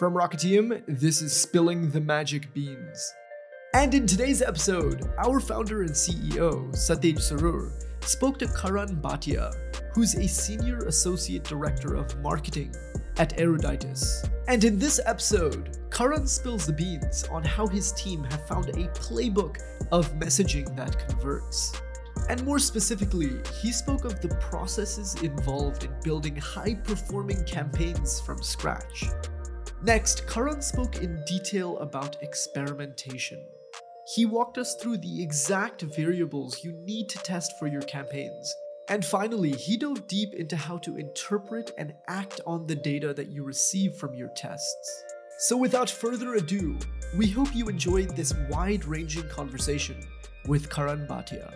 From Rocketium, this is Spilling the Magic Beans. And in today's episode, our founder and CEO, Satyajeet Salgar, spoke to Karan Bhatia, who's a Senior Associate Director of Marketing at Eruditus. And in this episode, Karan spills the beans on how his team have found a playbook of messaging that converts. And more specifically, he spoke of the processes involved in building high performing campaigns from scratch. Next, Karan spoke in detail about experimentation. He walked us through the exact variables you need to test for your campaigns. And finally, he dove deep into how to interpret and act on the data that you receive from your tests. So, without further ado, we hope you enjoyed this wide ranging conversation with Karan Bhatia.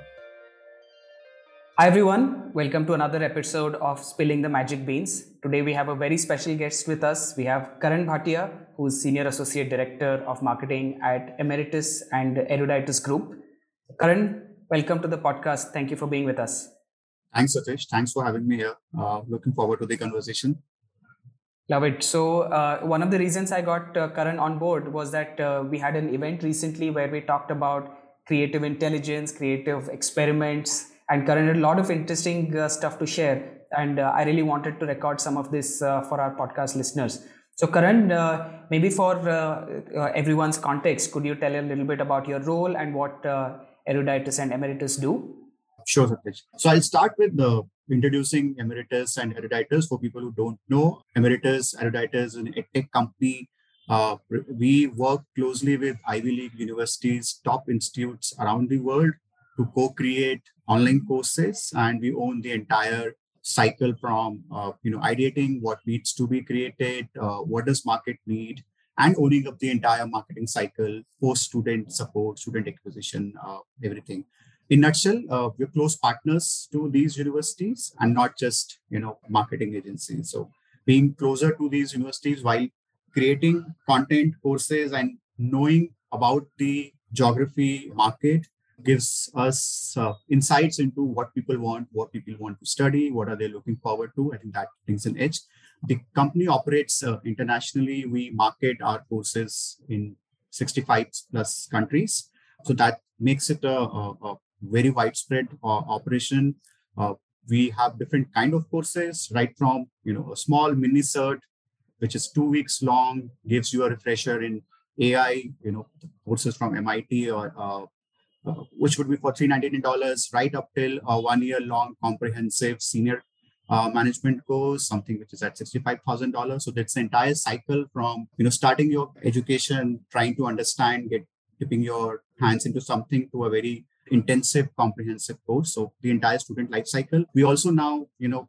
Hi everyone, welcome to another episode of Spilling the Magic Beans. Today we have a very special guest with us. We have Karan Bhatia, who is Senior Associate Director of Marketing at Emeritus and Eruditus Group. Karan, welcome to the podcast. Thank you for being with us. Thanks, Satish. Thanks for having me here. Uh, looking forward to the conversation. Love it. So, uh, one of the reasons I got uh, Karan on board was that uh, we had an event recently where we talked about creative intelligence, creative experiments, and had a lot of interesting uh, stuff to share. And uh, I really wanted to record some of this uh, for our podcast listeners. So, Karan, uh, maybe for uh, everyone's context, could you tell a little bit about your role and what Eruditus and Emeritus do? Sure, Satish. So, I'll start with the introducing Emeritus and Eruditus for people who don't know. Emeritus, Eruditus is an edtech company. Uh, we work closely with Ivy League universities, top institutes around the world to co-create online courses and we own the entire cycle from uh, you know ideating what needs to be created uh, what does market need and owning up the entire marketing cycle post student support student acquisition uh, everything. In nutshell uh, we're close partners to these universities and not just you know marketing agencies. So being closer to these universities while creating content courses and knowing about the geography market gives us uh, insights into what people want, what people want to study, what are they looking forward to. I think that brings an edge. The company operates uh, internationally. We market our courses in 65 plus countries. So that makes it a, a, a very widespread uh, operation. Uh, we have different kind of courses, right from you know a small mini cert, which is two weeks long, gives you a refresher in AI, you know, courses from MIT or uh, which would be for $399 right up till a one year long comprehensive senior uh, management course, something which is at $65,000. So that's the entire cycle from, you know, starting your education, trying to understand, get dipping your hands into something to a very intensive, comprehensive course. So the entire student life cycle. We also now, you know,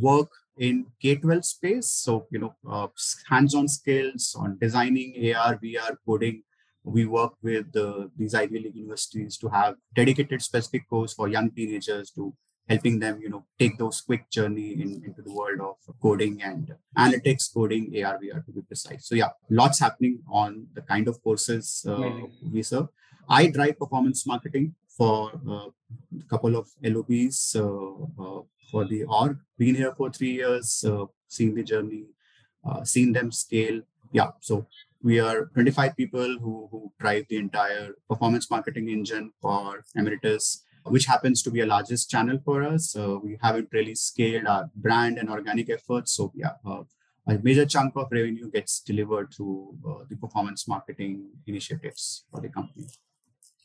work in K-12 space. So, you know, uh, hands-on skills on designing AR, VR, coding, we work with uh, these Ivy League universities to have dedicated specific course for young teenagers to helping them, you know, take those quick journey in, into the world of coding and analytics, coding, AR, VR to be precise. So yeah, lots happening on the kind of courses uh, we serve. I drive performance marketing for uh, a couple of LOBs uh, uh, for the org. Been here for three years, uh, seen the journey, seen them scale. Yeah, so we are 25 people who, who drive the entire performance marketing engine for Emeritus, which happens to be a largest channel for us. We haven't really scaled our brand and organic efforts. So yeah, uh, a major chunk of revenue gets delivered through uh, the performance marketing initiatives for the company.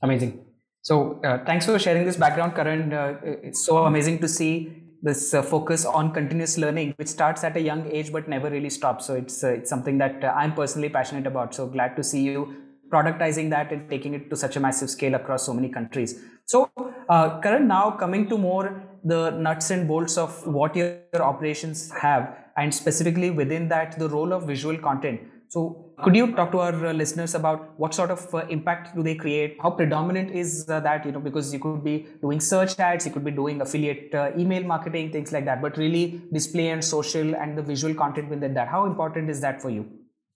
Amazing. So uh, thanks for sharing this background, Karan. Uh, it's so amazing to see this uh, focus on continuous learning which starts at a young age but never really stops. So it's uh, it's something that uh, i'm personally passionate about. So glad to see you productizing that and taking it to such a massive scale across so many countries. So uh, Karan now coming to more the nuts and bolts of what your operations have and specifically within that the role of visual content so could you talk to our uh, listeners about what sort of uh, impact do they create? How predominant is uh, that? You know, because you could be doing search ads, you could be doing affiliate email marketing, things like that. But really, display and social and the visual content within that. How important is that for you?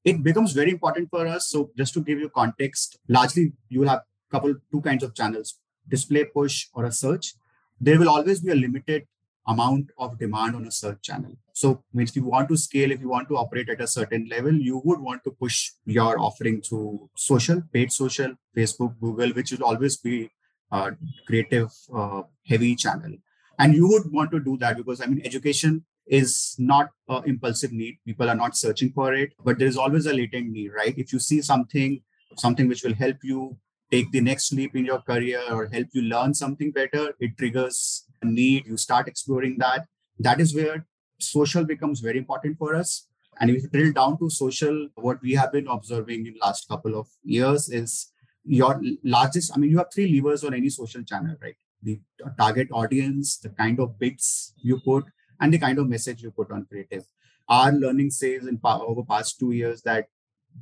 It becomes very important for us. So just to give you context, largely you will have couple two kinds of channels: display push or a search. There will always be a limited amount of demand on a search channel. So if you want to scale, if you want to operate at a certain level, you would want to push your offering to social, paid social, Facebook, Google, which will always be a creative uh, heavy channel. And you would want to do that because I mean, education is not an impulsive need. People are not searching for it, but there is always a latent need, right? If you see something, something which will help you take the next leap in your career or help you learn something better, it triggers a need. You start exploring that. That is where social becomes very important for us. And if you drill down to social, what we have been observing in last couple of years is your largest, I mean, you have three levers on any social channel, right? The target audience, the kind of bits you put, and the kind of message you put on creative. Our learning says in over past two years that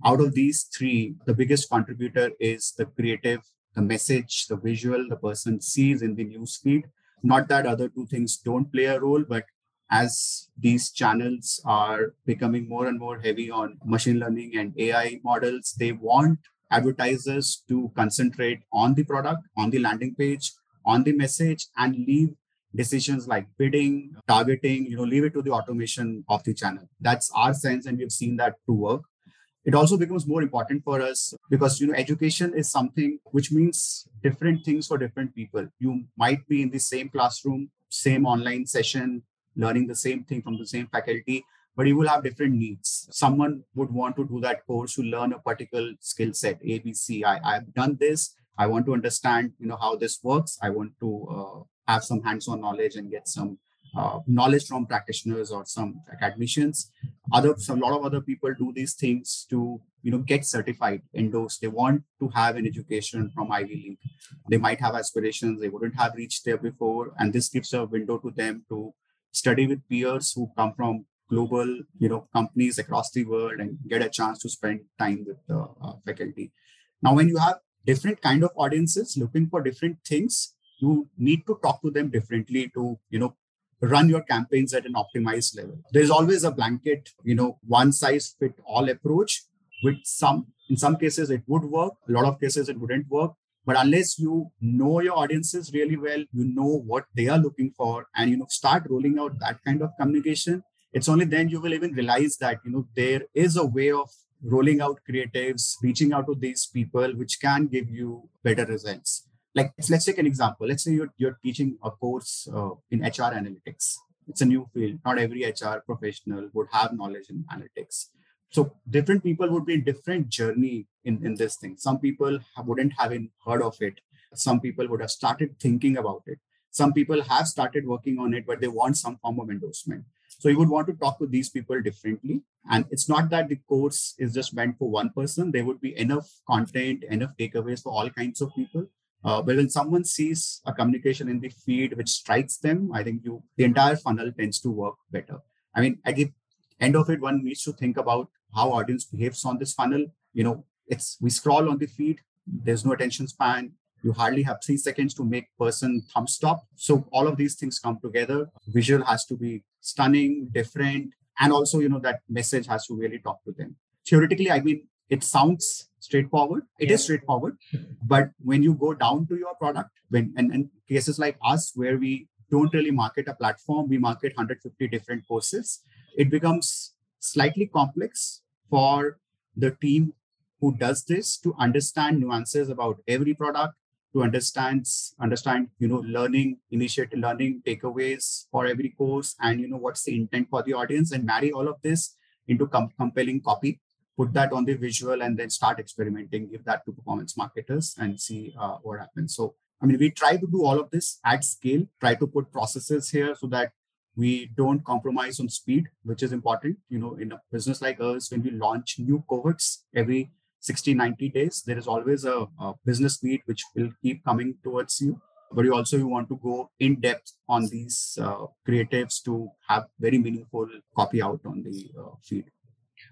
out of these three, the biggest contributor is the creative, the message, the visual the person sees in the news feed. Not that other two things don't play a role, but as these channels are becoming more and more heavy on machine learning and AI models, they want advertisers to concentrate on the product, on the landing page, on the message, and leave decisions like bidding, targeting, you know, leave it to the automation of the channel. That's our sense, and we've seen that to work it also becomes more important for us because you know education is something which means different things for different people. You might be in the same classroom same online session learning the same thing from the same faculty but you will have different needs. Someone would want to do that course to learn a particular skill set abc I, i've done this. I want to understand you know how this works. I want to uh, have some hands-on knowledge and get some uh, knowledge from practitioners or some academicians. Other, a lot of other people do these things to, you know, get certified, endorsed. They want to have an education from Ivy League. They might have aspirations they wouldn't have reached there before, and this gives a window to them to study with peers who come from global, you know, companies across the world and get a chance to spend time with the uh, faculty. Now, when you have different kind of audiences looking for different things, you need to talk to them differently to you know run your campaigns at an optimized level. There's always a blanket, you know, one size fit all approach, with some, in some cases, it would work. A lot of cases, it wouldn't work. But unless you know your audiences really well, you know what they are looking for, and you know, start rolling out that kind of communication, it's only then you will even realize that you know there is a way of rolling out creatives, reaching out to these people, which can give you better results like let's take an example. Let's say you're, you're teaching a course uh, in hr analytics. It's a new field. Not every hr professional would have knowledge in analytics. So different people would be in different journey in, in this thing. Some people wouldn't have heard of it. Some people would have started thinking about it. Some people have started working on it but they want some form of endorsement. So you would want to talk to these people differently. And it's not that the course is just meant for one person. There would be enough content enough takeaways for all kinds of people uh, but when someone sees a communication in the feed which strikes them, I think you the entire funnel tends to work better. I mean, at the end of it, one needs to think about how audience behaves on this funnel. You know, it's we scroll on the feed, there's no attention span. You hardly have three seconds to make person thumb stop. So all of these things come together. Visual has to be stunning, different, and also you know that message has to really talk to them. Theoretically, I mean, it sounds straightforward. It yeah. is straightforward. But when you go down to your product when and, and cases like us where we don't really market a platform we market 150 different courses it becomes slightly complex for the team who does this to understand nuances about every product to understand understand you know learning initiative learning takeaways for every course and you know what's the intent for the audience and marry all of this into com- compelling copy put that on the visual and then start experimenting, give that to performance marketers and see uh, what happens. So, I mean, we try to do all of this at scale, try to put processes here so that we don't compromise on speed, which is important. You know, in a business like us, when we launch new cohorts every 60, 90 days, there is always a, a business need which will keep coming towards you. But you also you want to go in depth on these uh, creatives to have very meaningful copy out on the uh, feed.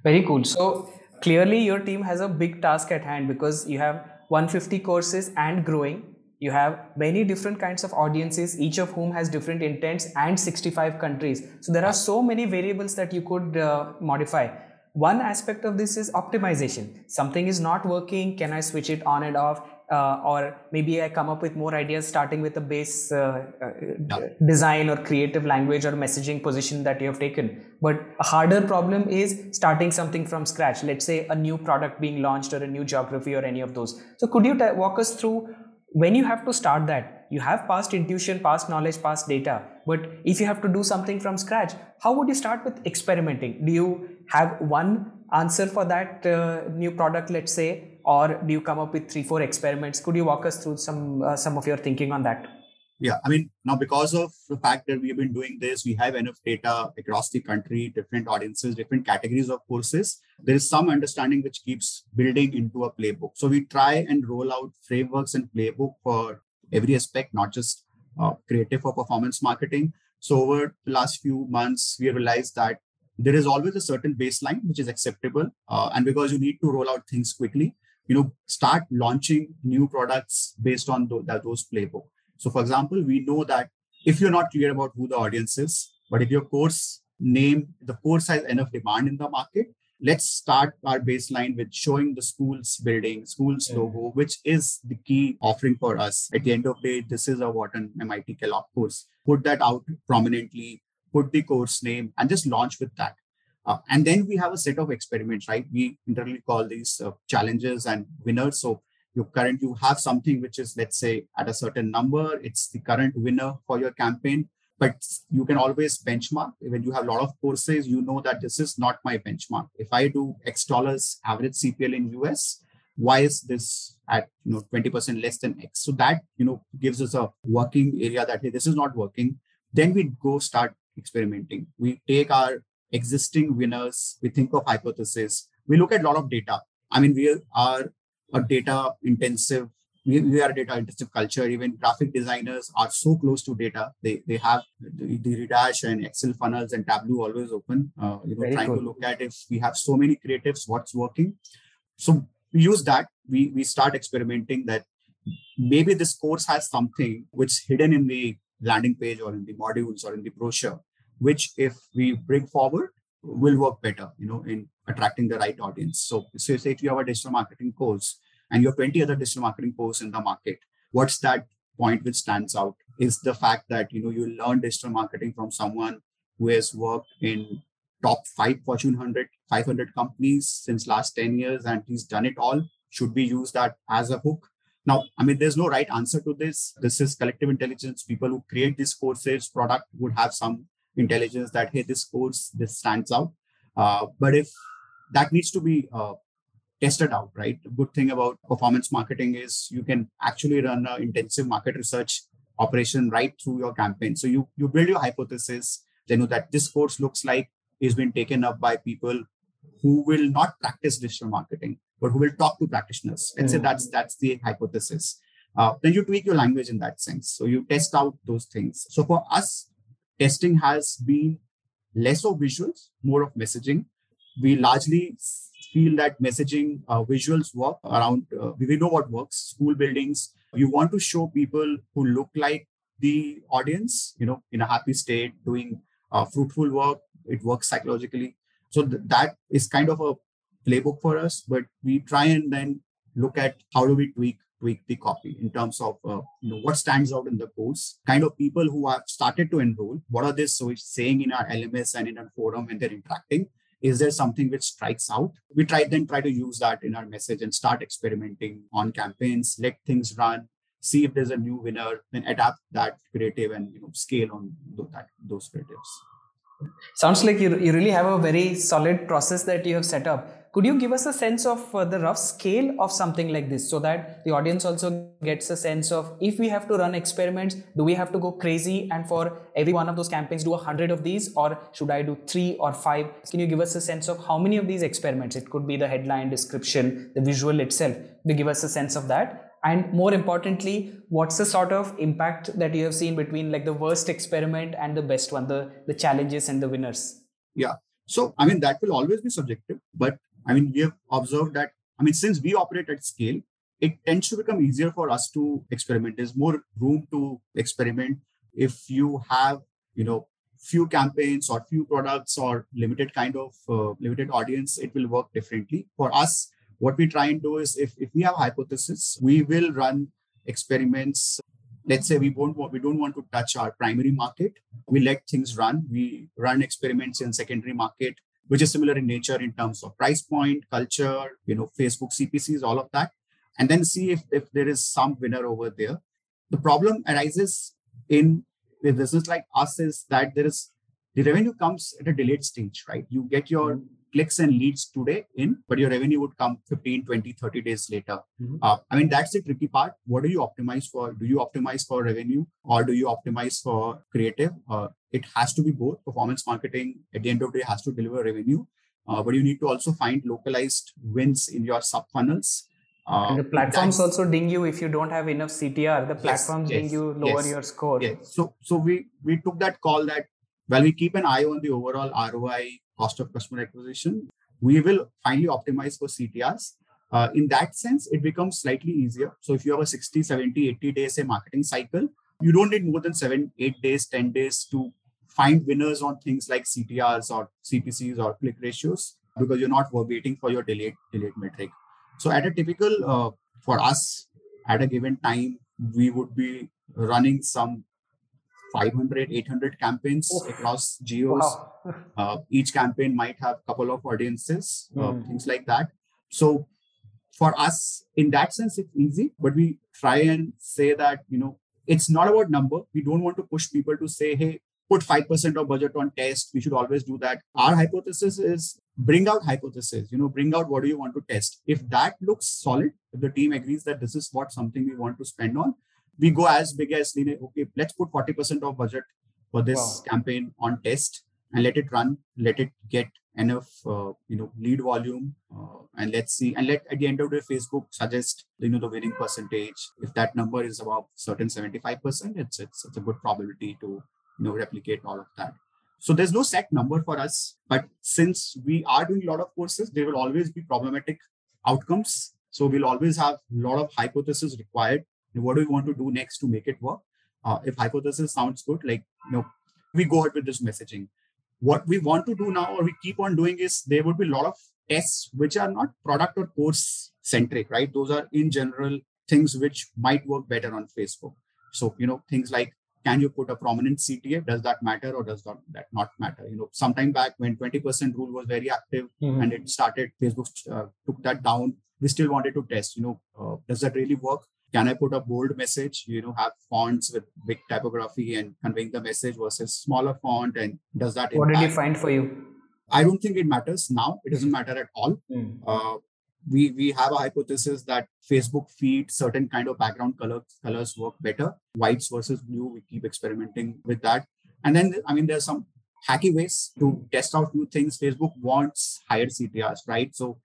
Very cool. So clearly, your team has a big task at hand because you have 150 courses and growing. You have many different kinds of audiences, each of whom has different intents and 65 countries. So there are so many variables that you could uh, modify. One aspect of this is optimization. Something is not working. Can I switch it on and off? Uh, or maybe I come up with more ideas starting with a base uh, uh, design or creative language or messaging position that you have taken. But a harder problem is starting something from scratch. Let's say a new product being launched or a new geography or any of those. So could you t- walk us through when you have to start that? You have past intuition, past knowledge, past data. But if you have to do something from scratch, how would you start with experimenting? Do you have one answer for that uh, new product, let's say, or do you come up with three four experiments? Could you walk us through some uh, some of your thinking on that? Yeah i mean now because of the fact that we have been doing this we have enough data across the country different audiences different categories of courses there is some understanding which keeps building into a playbook. So we try and roll out frameworks and playbook for every aspect not just uh, creative or performance marketing. So over the last few months we realized that there is always a certain baseline which is acceptable uh, and because you need to roll out things quickly you know start launching new products based on those, those playbook. So for example we know that if you're not clear about who the audience is but if your course name the course has enough demand in the market let's start our baseline with showing the school's building school's yeah. logo which is the key offering for us. At the end of the day this is a wharton mit kellogg course. Put that out prominently put the course name and just launch with that uh, and then we have a set of experiments, right? We internally call these uh, challenges and winners. So you current you have something which is let's say at a certain number, it's the current winner for your campaign. But you can always benchmark. When you have a lot of courses, you know that this is not my benchmark. If I do X dollars average CPL in US, why is this at you know 20% less than X? So that you know gives us a working area that hey, this is not working. Then we go start experimenting. We take our existing winners, we think of hypothesis, we look at a lot of data. I mean, we are a data intensive, we, we are a data intensive culture. Even graphic designers are so close to data. They they have the, the Redash and Excel funnels and Tableau always open. Uh, you know, Very trying cool. to look at if we have so many creatives, what's working. So we use that. We we start experimenting that maybe this course has something which hidden in the landing page or in the modules or in the brochure which if we bring forward will work better, you know, in attracting the right audience. So, so say if you have a digital marketing course and you have 20 other digital marketing courses in the market, what's that point which stands out is the fact that, you know, you learn digital marketing from someone who has worked in top five Fortune 100, 500 companies since last 10 years and he's done it all. Should we use that as a hook? Now, I mean, there's no right answer to this. This is collective intelligence. People who create these courses, product would have some intelligence that hey this course this stands out. Uh, but if that needs to be uh, tested out right? The good thing about performance marketing is you can actually run an intensive market research operation right through your campaign. So you you build your hypothesis then you know that this course looks like is been taken up by people who will not practice digital marketing but who will talk to practitioners. And mm. say that's that's the hypothesis. Uh, then you tweak your language in that sense. So you test out those things. So for us testing has been less of visuals, more of messaging. We largely feel that messaging uh, visuals work around, uh, we know what works, school buildings. You want to show people who look like the audience, you know, in a happy state, doing uh, fruitful work. It works psychologically. So th- that is kind of a playbook for us, but we try and then look at how do we tweak the copy in terms of uh, you know what stands out in the course. Kind of people who have started to enroll what are they so saying in our lms and in our forum when they're interacting? Is there something which strikes out? We try then try to use that in our message and start experimenting on campaigns let things run see if there's a new winner then adapt that creative and you know scale on that, those creatives. Sounds like you, you really have a very solid process that you have set up could you give us a sense of uh, the rough scale of something like this so that the audience also gets a sense of if we have to run experiments do we have to go crazy and for every one of those campaigns do a hundred of these or should i do three or five? Can you give us a sense of how many of these experiments? It could be the headline description the visual itself. To give us a sense of that. And more importantly what's the sort of impact that you have seen between like the worst experiment and the best one the the challenges and the winners? Yeah. So i mean that will always be subjective but I mean, we have observed that, I mean, since we operate at scale, it tends to become easier for us to experiment. There's more room to experiment if you have, you know, few campaigns or few products or limited kind of uh, limited audience, it will work differently. For us, what we try and do is if, if we have hypothesis, we will run experiments. Let's say we won't we don't want to touch our primary market. We let things run. We run experiments in secondary market, which is similar in nature in terms of price point, culture, you know, Facebook CPCs, all of that, and then see if, if there is some winner over there. The problem arises in a business like us is that there is the revenue comes at a delayed stage, right? You get your mm-hmm. Clicks and leads today in, but your revenue would come 15, 20, 30 days later. Mm-hmm. Uh, I mean, that's the tricky part. What do you optimize for? Do you optimize for revenue or do you optimize for creative? Uh, it has to be both. Performance marketing at the end of the day has to deliver revenue, uh, but you need to also find localized wins in your sub funnels. Uh, and the platforms also ding you if you don't have enough CTR. The platforms yes, yes, ding you lower yes, your score. Yes. So, so we we took that call that while we keep an eye on the overall ROI cost of customer acquisition, we will finally optimize for CTRs. Uh, in that sense, it becomes slightly easier. So if you have a 60, 70, 80 days a marketing cycle, you don't need more than seven, eight days, 10 days to find winners on things like CTRs or CPCs or click ratios because you're not waiting for your delayed, delayed metric. So at a typical, uh, for us, at a given time, we would be running some 500 800 campaigns Oof. across geos wow. uh, each campaign might have a couple of audiences uh, mm. things like that so for us in that sense it's easy but we try and say that you know it's not about number we don't want to push people to say hey put 5% of budget on test we should always do that our hypothesis is bring out hypothesis you know bring out what do you want to test if that looks solid if the team agrees that this is what something we want to spend on we go as big as okay let's put 40% of budget for this wow. campaign on test and let it run let it get enough uh, you know lead volume uh, and let's see and let at the end of the day facebook suggest you know the winning percentage. If that number is about certain 75% it's it's, it's a good probability to you know replicate all of that. So there's no set number for us but since we are doing a lot of courses there will always be problematic outcomes. So we'll always have a lot of hypotheses required what do we want to do next to make it work? Uh, if hypothesis sounds good, like you know, we go ahead with this messaging. What we want to do now, or we keep on doing, is there would be a lot of tests which are not product or course centric, right? Those are in general things which might work better on Facebook. So you know, things like can you put a prominent CTA? Does that matter or does that, that not matter? You know, sometime back when 20% rule was very active mm-hmm. and it started, Facebook uh, took that down. We still wanted to test, you know, uh, does that really work? Can i put a bold message? You know have fonts with big typography and conveying the message versus smaller font and does that what impact? did you find for you? I don't think it matters now. It doesn't matter at all. Mm. uh, we we have a hypothesis that facebook feed certain kind of background colors colors work better. Whites versus blue we keep experimenting with that. And then i mean there's some hacky ways to test out new things. Facebook wants higher ctrs right? So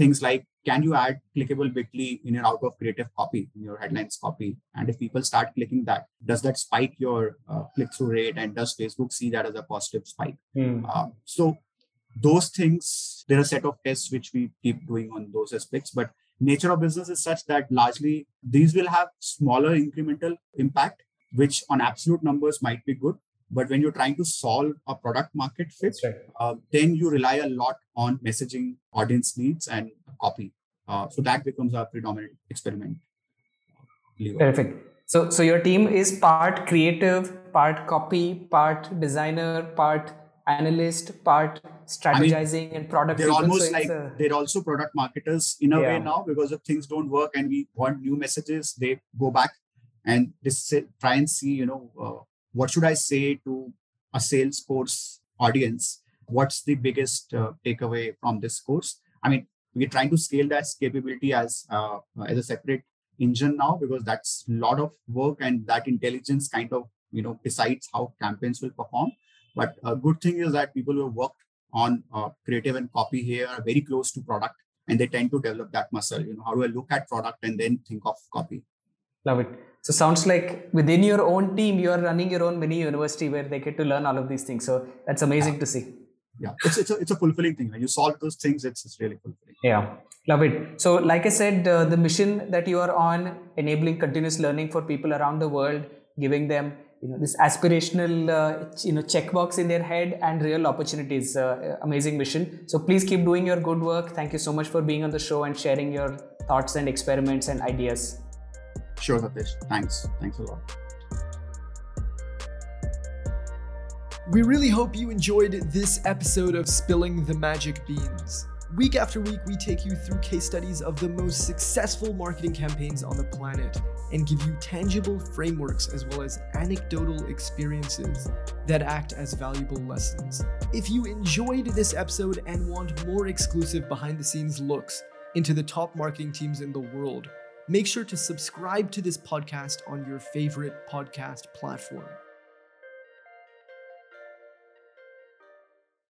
things like can you add clickable bitly in and out of creative copy in your headlines copy? And if people start clicking that does that spike your uh, click-through rate? And does facebook see that as a positive spike? Mm. um, so those things there are a set of tests which we keep doing on those aspects but nature of business is such that largely these will have smaller incremental impact which on absolute numbers might be good but when you're trying to solve a product market fit, right. uh, then you rely a lot on messaging, audience needs, and copy. Uh, so that becomes our predominant experiment. Perfect. So, so your team is part creative, part copy, part designer, part analyst, part strategizing I mean, and product. They're people. almost so like a... they're also product marketers in a yeah. way now because if things don't work and we want new messages, they go back and try and see, you know, uh, what should I say to a sales course audience? What's the biggest uh, takeaway from this course? I mean, we're trying to scale that capability as uh, as a separate engine now because that's a lot of work and that intelligence kind of you know decides how campaigns will perform. But a good thing is that people who worked on uh, creative and copy here are very close to product and they tend to develop that muscle. You know, how do I look at product and then think of copy? Love it. So sounds like within your own team, you are running your own mini university where they get to learn all of these things. So that's amazing yeah. to see. Yeah, it's it's a, it's a fulfilling thing. When you solve those things, it's, it's really fulfilling. Yeah, love it. So like I said, uh, the mission that you are on, enabling continuous learning for people around the world, giving them you know this aspirational uh, you know checkbox in their head and real opportunities uh, amazing mission so please keep doing your good work thank you so much for being on the show and sharing your thoughts and experiments and ideas sure Satish. thanks thanks a lot we really hope you enjoyed this episode of spilling the magic beans Week after week, we take you through case studies of the most successful marketing campaigns on the planet and give you tangible frameworks as well as anecdotal experiences that act as valuable lessons. If you enjoyed this episode and want more exclusive behind the scenes looks into the top marketing teams in the world, make sure to subscribe to this podcast on your favorite podcast platform.